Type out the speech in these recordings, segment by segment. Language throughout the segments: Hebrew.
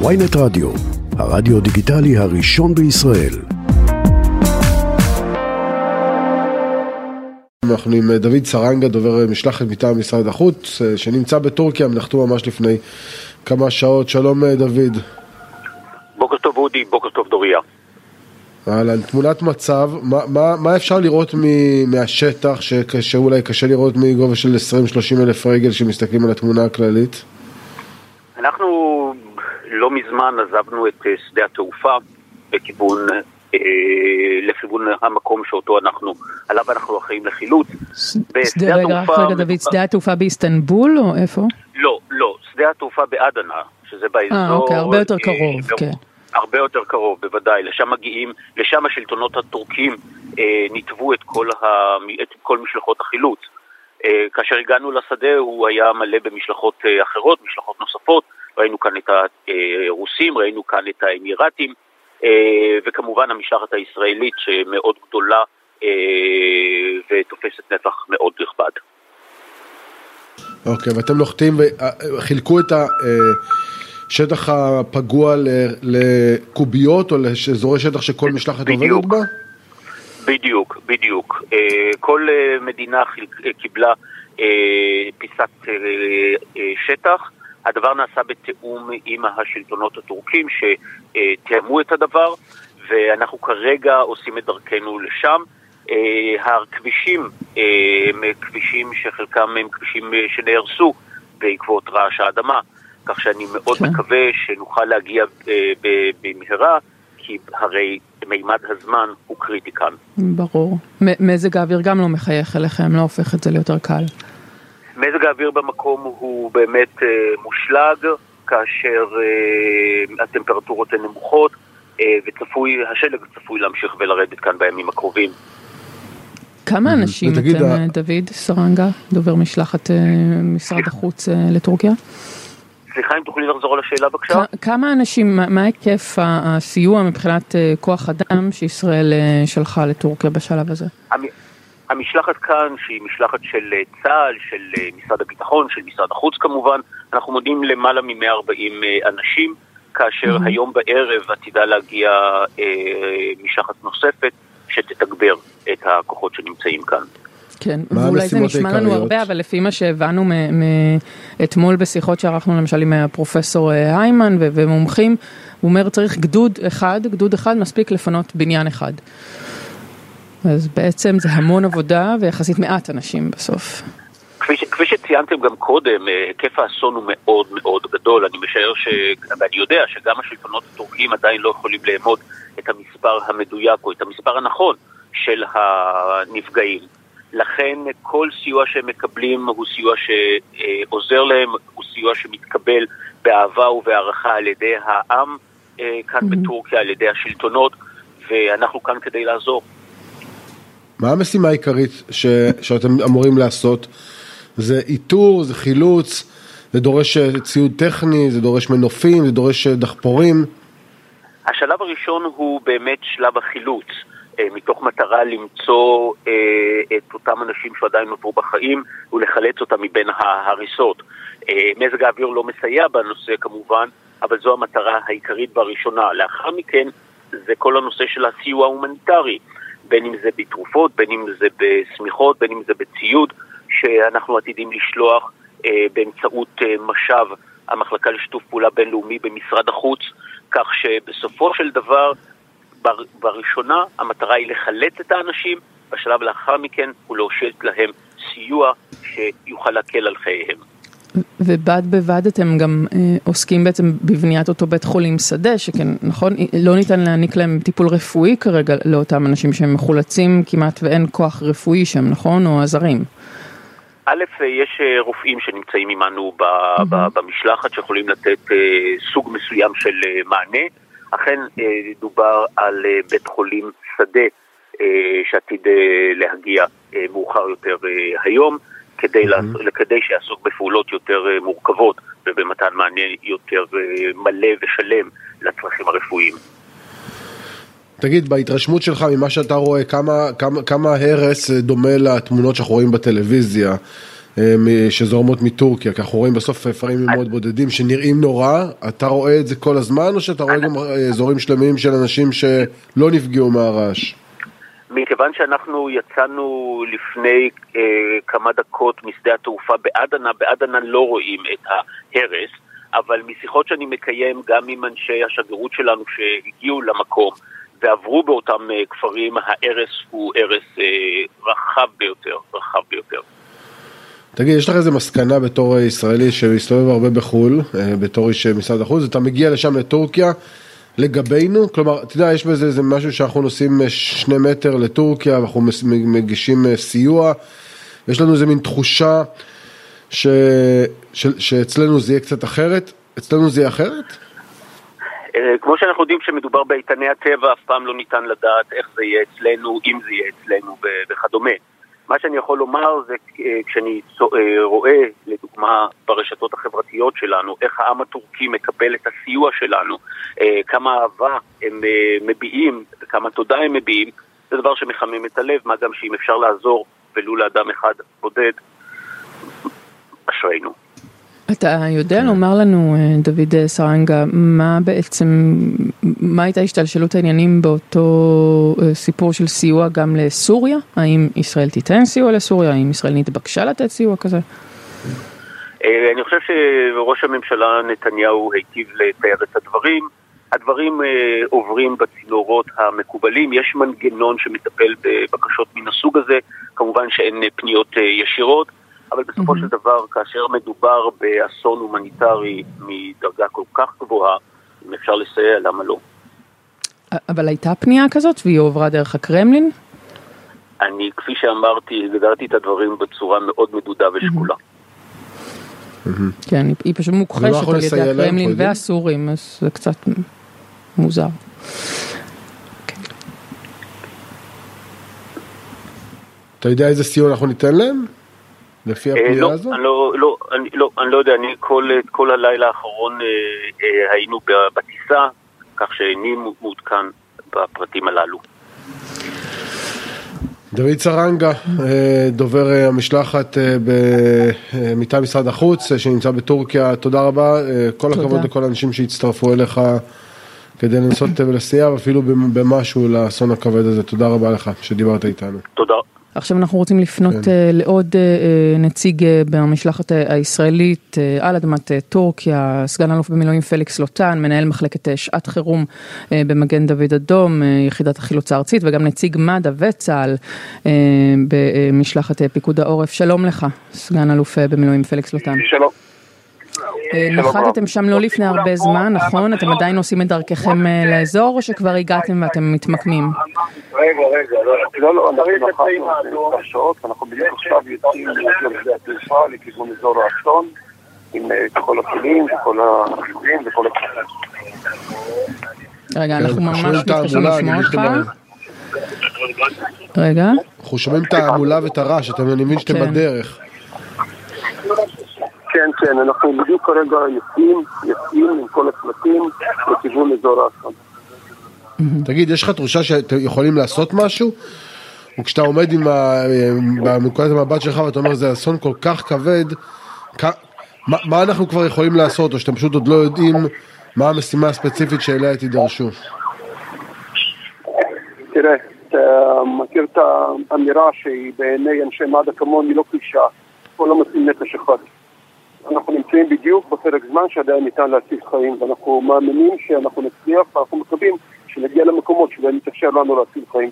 ויינט רדיו, הרדיו דיגיטלי הראשון בישראל. אנחנו עם אה, דוד סרנגה, דובר אה, משלחת מטעם משרד החוץ, אה, שנמצא בטורקיה, הם נחתו ממש לפני כמה שעות. שלום דוד. בוקר טוב אודי, בוקר טוב דוריה. אהלן, תמונת מצב, מה, מה, מה אפשר לראות מ, מהשטח שאולי קשה לראות מגובה של 20-30 אלף רגל שמסתכלים על התמונה הכללית? אנחנו לא מזמן עזבנו את שדה התעופה בכיוון אה, לכיוון המקום שאותו אנחנו, עליו אנחנו אחראים לחילוץ. שדה רגע, רק רגע דוד, שדה התעופה באיסטנבול או איפה? לא, לא, שדה התעופה באדנה, שזה באזור... אה, אוקיי, הרבה יותר קרוב, כן. הרבה יותר קרוב, בוודאי. לשם מגיעים, לשם השלטונות הטורקים אה, ניתבו את כל, ה, את כל משלחות החילוץ. אה, כאשר הגענו לשדה הוא היה מלא במשלחות אה, אחרות, משלחות נוספות. ראינו כאן את הרוסים, ראינו כאן את האמירתים. אה, וכמובן המשלחת הישראלית שמאוד גדולה אה, ותופסת נפח מאוד נכבד. אוקיי, okay, ואתם נוחתים וחילקו את השטח הפגוע לקוביות או לאזורי שטח שכל משלחת עובדת בה? בדיוק, בדיוק. אה, כל מדינה קיבלה פיסת שטח. הדבר נעשה בתיאום עם השלטונות הטורקים שתיאמו את הדבר, ואנחנו כרגע עושים את דרכנו לשם. אה, הכבישים אה, הם כבישים שחלקם הם כבישים שנהרסו בעקבות רעש האדמה, כך שאני מאוד כן. מקווה שנוכל להגיע אה, במהרה, כי הרי מימד הזמן הוא קריטי כאן. ברור. מזג האוויר גם לא מחייך אליכם, לא הופך את זה ליותר קל. מזג האוויר במקום הוא באמת אה, מושלג, כאשר אה, הטמפרטורות הן נמוכות, אה, וצפוי, השלג צפוי להמשיך ולרדת כאן בימים הקרובים. כמה אנשים אתם, דוד סרנגה, דובר משלחת משרד החוץ לטורקיה? סליחה, אם תוכלי לחזור על השאלה בבקשה. כמה אנשים, מה היקף הסיוע מבחינת כוח אדם שישראל שלחה לטורקיה בשלב הזה? המשלחת כאן, שהיא משלחת של אה, צה"ל, של אה, משרד הביטחון, של משרד החוץ כמובן, אנחנו מודים למעלה מ-140 אה, אנשים, כאשר mm-hmm. היום בערב עתידה להגיע אה, משלחת נוספת שתתגבר את הכוחות שנמצאים כאן. כן, ואולי זה נשמע לנו הרבה, אבל לפי מה שהבנו אתמול בשיחות שערכנו למשל עם הפרופסור היימן ומומחים, הוא אומר צריך גדוד אחד, גדוד אחד מספיק לפנות בניין אחד. אז בעצם זה המון עבודה ויחסית מעט אנשים בסוף. כפי, ש, כפי שציינתם גם קודם, אה, היקף האסון הוא מאוד מאוד גדול. אני משער ש... ואני יודע שגם השלטונות הטורקים עדיין לא יכולים לאמוד את המספר המדויק או את המספר הנכון של הנפגעים. לכן כל סיוע שהם מקבלים הוא סיוע שעוזר להם, הוא סיוע שמתקבל באהבה ובהערכה על ידי העם אה, כאן mm-hmm. בטורקיה, על ידי השלטונות, ואנחנו כאן כדי לעזור. מה המשימה העיקרית ש, שאתם אמורים לעשות? זה איתור, זה חילוץ, זה דורש אה, ציוד טכני, זה דורש מנופים, זה דורש אה, דחפורים? השלב הראשון הוא באמת שלב החילוץ, אה, מתוך מטרה למצוא את אותם אנשים שעדיין נותרו בחיים ולחלץ אותם מבין ההריסות. מזג האוויר לא מסייע בנושא כמובן, אבל זו המטרה העיקרית והראשונה. לאחר מכן זה כל הנושא של הסיוע ההומניטרי. בין אם זה בתרופות, בין אם זה בשמיכות, בין אם זה בציוד, שאנחנו עתידים לשלוח אה, באמצעות אה, משאב המחלקה לשיתוף פעולה בינלאומי במשרד החוץ, כך שבסופו של דבר, בר, בראשונה המטרה היא לחלץ את האנשים, בשלב לאחר מכן הוא להושיט להם סיוע שיוכל להקל על חייהם. ובד בבד אתם גם אה, עוסקים בעצם בבניית אותו בית חולים שדה, שכן, נכון, לא ניתן להעניק להם טיפול רפואי כרגע לאותם אנשים שהם מחולצים כמעט ואין כוח רפואי שם, נכון? או עזרים. א', יש אה, רופאים שנמצאים עמנו mm-hmm. במשלחת שיכולים לתת אה, סוג מסוים של אה, מענה. אכן דובר על בית חולים שדה שעתיד להגיע מאוחר יותר היום. כדי, mm-hmm. לעשות, כדי שיעסוק בפעולות יותר אה, מורכבות ובמתן מענה יותר אה, מלא ושלם לצרכים הרפואיים. תגיד, בהתרשמות שלך ממה שאתה רואה, כמה, כמה, כמה הרס דומה לתמונות שאנחנו רואים בטלוויזיה? שזורמות מטורקיה, כי אנחנו רואים בסוף פרעים מאוד בודדים שנראים נורא, אתה רואה את זה כל הזמן או שאתה רואה גם אזורים שלמים של אנשים שלא נפגעו מהרעש? מכיוון שאנחנו יצאנו לפני אה, כמה דקות משדה התעופה באדנה, באדנה לא רואים את ההרס, אבל משיחות שאני מקיים גם עם אנשי השגרירות שלנו שהגיעו למקום ועברו באותם אה, כפרים, ההרס הוא הרס אה, רחב ביותר, רחב ביותר. תגיד, יש לך איזה מסקנה בתור ישראלי שמסתובב הרבה בחו"ל, אה, בתור איש משרד החוץ, אתה מגיע לשם לטורקיה, לגבינו, כלומר, אתה יודע, יש בזה איזה משהו שאנחנו נוסעים שני מטר לטורקיה, ואנחנו מגישים סיוע, יש לנו איזה מין תחושה ש... ש... שאצלנו זה יהיה קצת אחרת, אצלנו זה יהיה אחרת? אה, כמו שאנחנו יודעים שמדובר באיתני הטבע, אף פעם לא ניתן לדעת איך זה יהיה אצלנו, אם זה יהיה אצלנו וכדומה. מה שאני יכול לומר זה אה, כשאני אה, רואה, לדוגמה, ברשתות החברתיות שלנו, איך העם הטורקי מקבל את הסיוע שלנו, כמה אהבה הם מביעים וכמה תודה הם מביעים, זה דבר שמחמם את הלב, מה גם שאם אפשר לעזור ולו לאדם אחד בודד, אשרינו. אתה יודע לומר לנו, אה, דוד סרנגה, מה בעצם, מה הייתה השתלשלות העניינים באותו אה, סיפור של סיוע גם לסוריה? האם ישראל תיתן סיוע לסוריה? האם ישראל נתבקשה לתת סיוע כזה? אה, אני חושב שראש הממשלה נתניהו היטיב לתאר את הדברים. הדברים עוברים בצינורות המקובלים, יש מנגנון שמטפל בבקשות מן הסוג הזה, כמובן שאין פניות ישירות. אבל בסופו של דבר, כאשר מדובר באסון הומניטרי מדרגה כל כך גבוהה, אם אפשר לסייע, למה לא? אבל הייתה פנייה כזאת והיא הועברה דרך הקרמלין? אני, כפי שאמרתי, גדרתי את הדברים בצורה מאוד מדודה ושקולה. כן, היא פשוט מוכחשת על ידי הקרמלין והסורים, אז זה קצת מוזר. אתה יודע איזה סיוע אנחנו ניתן להם? לפי אה, הפנייה לא, הזו? אני לא, לא, אני, לא, אני לא יודע, אני כל, כל הלילה האחרון אה, אה, היינו בטיסה, כך שאיני מעודכן בפרטים הללו. דוד סרנגה, אה, דובר אה, המשלחת מטעם משרד החוץ שנמצא בטורקיה, תודה רבה, כל תודה. הכבוד לכל האנשים שהצטרפו אליך כדי לנסות ולסייע אפילו במשהו לאסון הכבד הזה, תודה רבה לך שדיברת איתנו. תודה. עכשיו אנחנו רוצים לפנות כן. uh, לעוד uh, נציג uh, במשלחת הישראלית על אדמת טורקיה, סגן אלוף במילואים פליקס לוטן, מנהל מחלקת שעת חירום במגן דוד אדום, יחידת החילוץ הארצית, וגם נציג מד"א וצה"ל במשלחת פיקוד העורף. שלום לך, סגן אלוף במילואים פליקס לוטן. שלום. אה, נחתתם שם לא לפני הרבה זמן, נכון? אתם עדיין עושים את דרככם אה, לאזור, או שכבר הגעתם ואתם מתמקמים? רגע, רגע, לא, לא, אנחנו נחתנו בשעות, אנחנו בדיוק עכשיו יוצאים לשדה התעופה לכיוון אזור האסון, עם אה, כל הכלים וכל החיובים וכל הכלים. רגע, אנחנו ממש מתקשים לשמוע אותך. רגע. אנחנו שומעים את ההמולה ואת הרעש, אני מבין שאתם כן. בדרך. כן, כן, אנחנו בדיוק כרגע יוצאים, יוצאים עם כל הצוותים לכיוון אזור האסון. תגיד, יש לך תחושה שאתם יכולים לעשות משהו? וכשאתה עומד עם נקודת המבט שלך ואתה אומר זה אסון כל כך כבד, מה, מה אנחנו כבר יכולים לעשות, או שאתם פשוט עוד לא יודעים מה המשימה הספציפית שאליה תידרשו? תראה, אתה מכיר את האמירה שהיא בעיני אנשי מד"א כמוני לא קלישה, פה לא מוצאים נפש אחד. אנחנו נמצאים בדיוק בפרק זמן שעדיין ניתן להציל חיים, ואנחנו מאמינים שאנחנו נצליח, ואנחנו מקווים שנגיע למקומות שבהם יתאפשר לנו להציל חיים.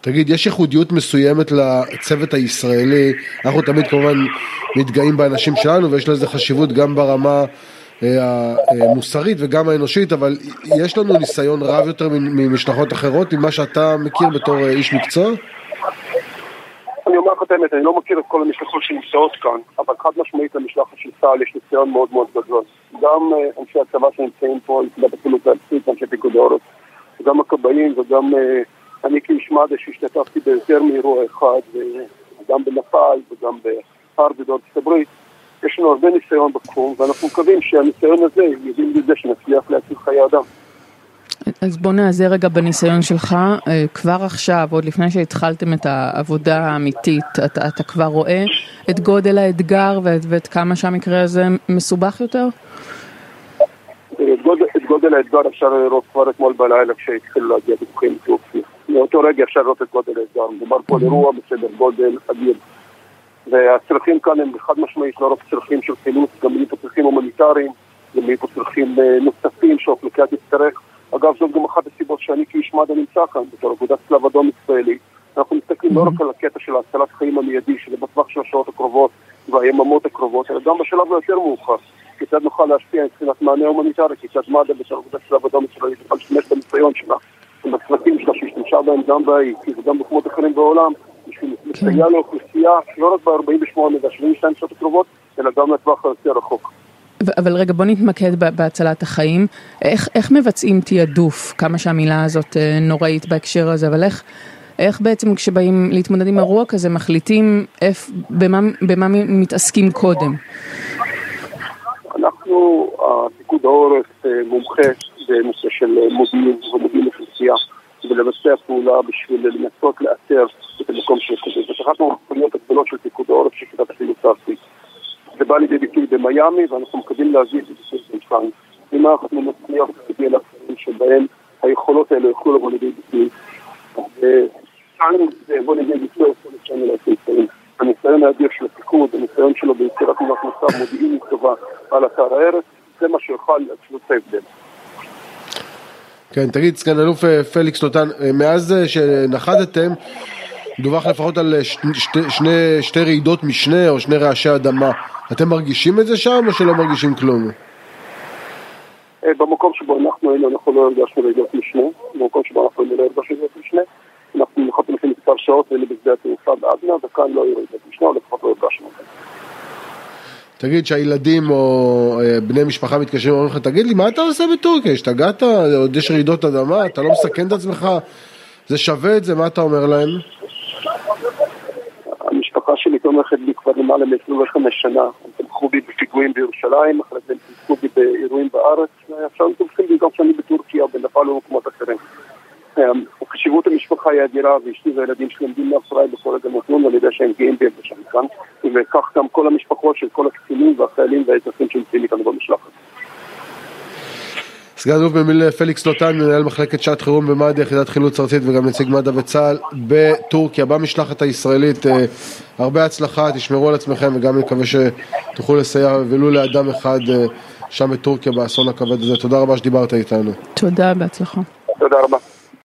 תגיד, יש ייחודיות מסוימת לצוות הישראלי, אנחנו תמיד כמובן מתגאים באנשים שלנו ויש לזה חשיבות גם ברמה אה, המוסרית וגם האנושית, אבל יש לנו ניסיון רב יותר ממשלחות אחרות, ממה שאתה מכיר בתור אה, איש מקצוע? אני אומר לך את האמת, אני לא מכיר את כל המשלחות שנמצאות כאן, אבל חד משמעית למשלחת של צה"ל יש ניסיון מאוד מאוד גדול. גם uh, אנשי הצבא שנמצאים פה, יחידת הפעילות הארצית, אנשי פיקוד העורף, גם הכבאים וגם uh, אני כאיש מד"א שהשתתפתי ביותר מאירוע אחד, גם בנפאל וגם בהרווארד בארצות הברית. יש לנו הרבה ניסיון בתחום, ואנחנו מקווים שהניסיון הזה יביא לזה שנצליח להציל חיי אדם. אז בוא נעזר רגע בניסיון שלך, אה, כבר עכשיו, עוד לפני שהתחלתם את העבודה האמיתית, אתה, אתה כבר רואה את גודל האתגר ואת, ואת כמה שהמקרה הזה מסובך יותר? את גודל, את גודל האתגר אפשר לראות כבר אתמול בלילה כשהתחילו להגיע דיווחים מטורקיה. מאותו רגע אפשר לראות את גודל האתגר, מדובר פה על אירוע בסדר גודל אדיר. והצרכים כאן הם חד משמעית לא רק צרכים של חילוץ, גם יהיו פה צרכים הומניטריים, גם יהיו פה צרכים אה, נוספים שהאוכלוסייה תצטרך. אגב, זאת גם אחת הסיבות שאני כאיש מד"א נמצא כאן, בתור אגודת צלב אדום ישראלי. אנחנו מסתכלים לא רק על הקטע של הצלת חיים המיידי, שזה בטווח של השעות הקרובות והיממות הקרובות, אלא גם בשלב היותר מאוחר. כיצד נוכל להשפיע מבחינת מענה הומניטרי, כיצד מד"א בתור אגודת צלב אדום ישראלי תוכל להשתמש בניסיון שלה, בצוותים שלה שהשתמשה בהם גם בהאיטי וגם במקומות אחרים בעולם, בשביל לסייע לאוכלוסייה לא רק ב-48 וה-72 שעות הקרובות, אלא גם לטווח היותר רחוק. אבל רגע בוא נתמקד בהצלת החיים, איך, איך מבצעים תעדוף, כמה שהמילה הזאת אה, נוראית בהקשר הזה, אבל איך, איך בעצם כשבאים להתמודד עם אירוע כזה מחליטים איפ, במה, במה מתעסקים קודם? אנחנו, פיקוד העורף אה, מומחה בנושא של מודיעין ומודיעין אוכלוסייה ולבצע פעולה בשביל לנסות לאתר את המקום של כזה. זאת אחת מהמחויות הגדולות של פיקוד העורף של יחידת החילוץ הארצית. זה בא לידי ביטוי במיאמי ואנחנו מקווים להזיז את זה במבחן. אם אנחנו נצליח להגיע לאחרים שבהם היכולות האלה יוכלו לבוא לידי ביטוי. כאן זה יבוא לידי ביטוי היכולת שלנו לעשות דברים. הניסיון האדיר של הפיקוד, הניסיון שלו ביצירת תמונת מצב מודיעינית טובה על אתר הארץ, זה מה שיוכל לעשות את ההבדל. כן, תגיד, סגן אלוף אה, פליקס לוטן, אה, מאז אה, שנחתתם, דווח לפחות על שתי, שני, שתי רעידות משנה או שני רעשי אדמה. אתם מרגישים את זה שם או שלא מרגישים כלום? במקום שבו אנחנו היינו, אנחנו לא הרגשנו רעידות משנה. במקום שבו אנחנו היינו לא הרגשנו רעידות משנה. אנחנו נחתנו לפני מספר שעות היינו בשדה התעופה בעדנה, וכאן לא היו רעידות משנה, או לפחות לא הרגשנו. תגיד שהילדים או אה, בני משפחה מתקשרים ואומרים לך, תגיד לי, מה אתה עושה בטורקיה? השתגעת? עוד יש רעידות אדמה? אתה לא מסכן את עצמך? זה שווה את זה? מה אתה אומר להם? תומכת בי כבר למעלה מ-25 שנה. הם תמכו בי בפיגועים בירושלים, אחרי זה הם תמכו בי באירועים בארץ, ועכשיו הם תומכים בי גם כשאני בטורקיה, בנפאל ובמקומות אחרים. חשיבות המשפחה היא אדירה, ואשתי והילדים שלי עומדים מאחוריי בכל רגע נתון, ואני יודע שהם גאים בי שאני כאן, וכך גם כל המשפחות של כל הקצינים והחיילים והאזרחים שנמצאים איתנו במשלחת. סגן אלוף במיל' פליקס לוטן, מנהל מחלקת שעת חירום במד"א, יחידת חילוץ ארצית וגם נציג מד"א וצה"ל בטורקיה, במשלחת הישראלית. אה, הרבה הצלחה, תשמרו על עצמכם וגם נקווה שתוכלו לסייע ולו לאדם אחד אה, שם בטורקיה באסון הכבד הזה. תודה רבה שדיברת איתנו. תודה, בהצלחה. תודה רבה.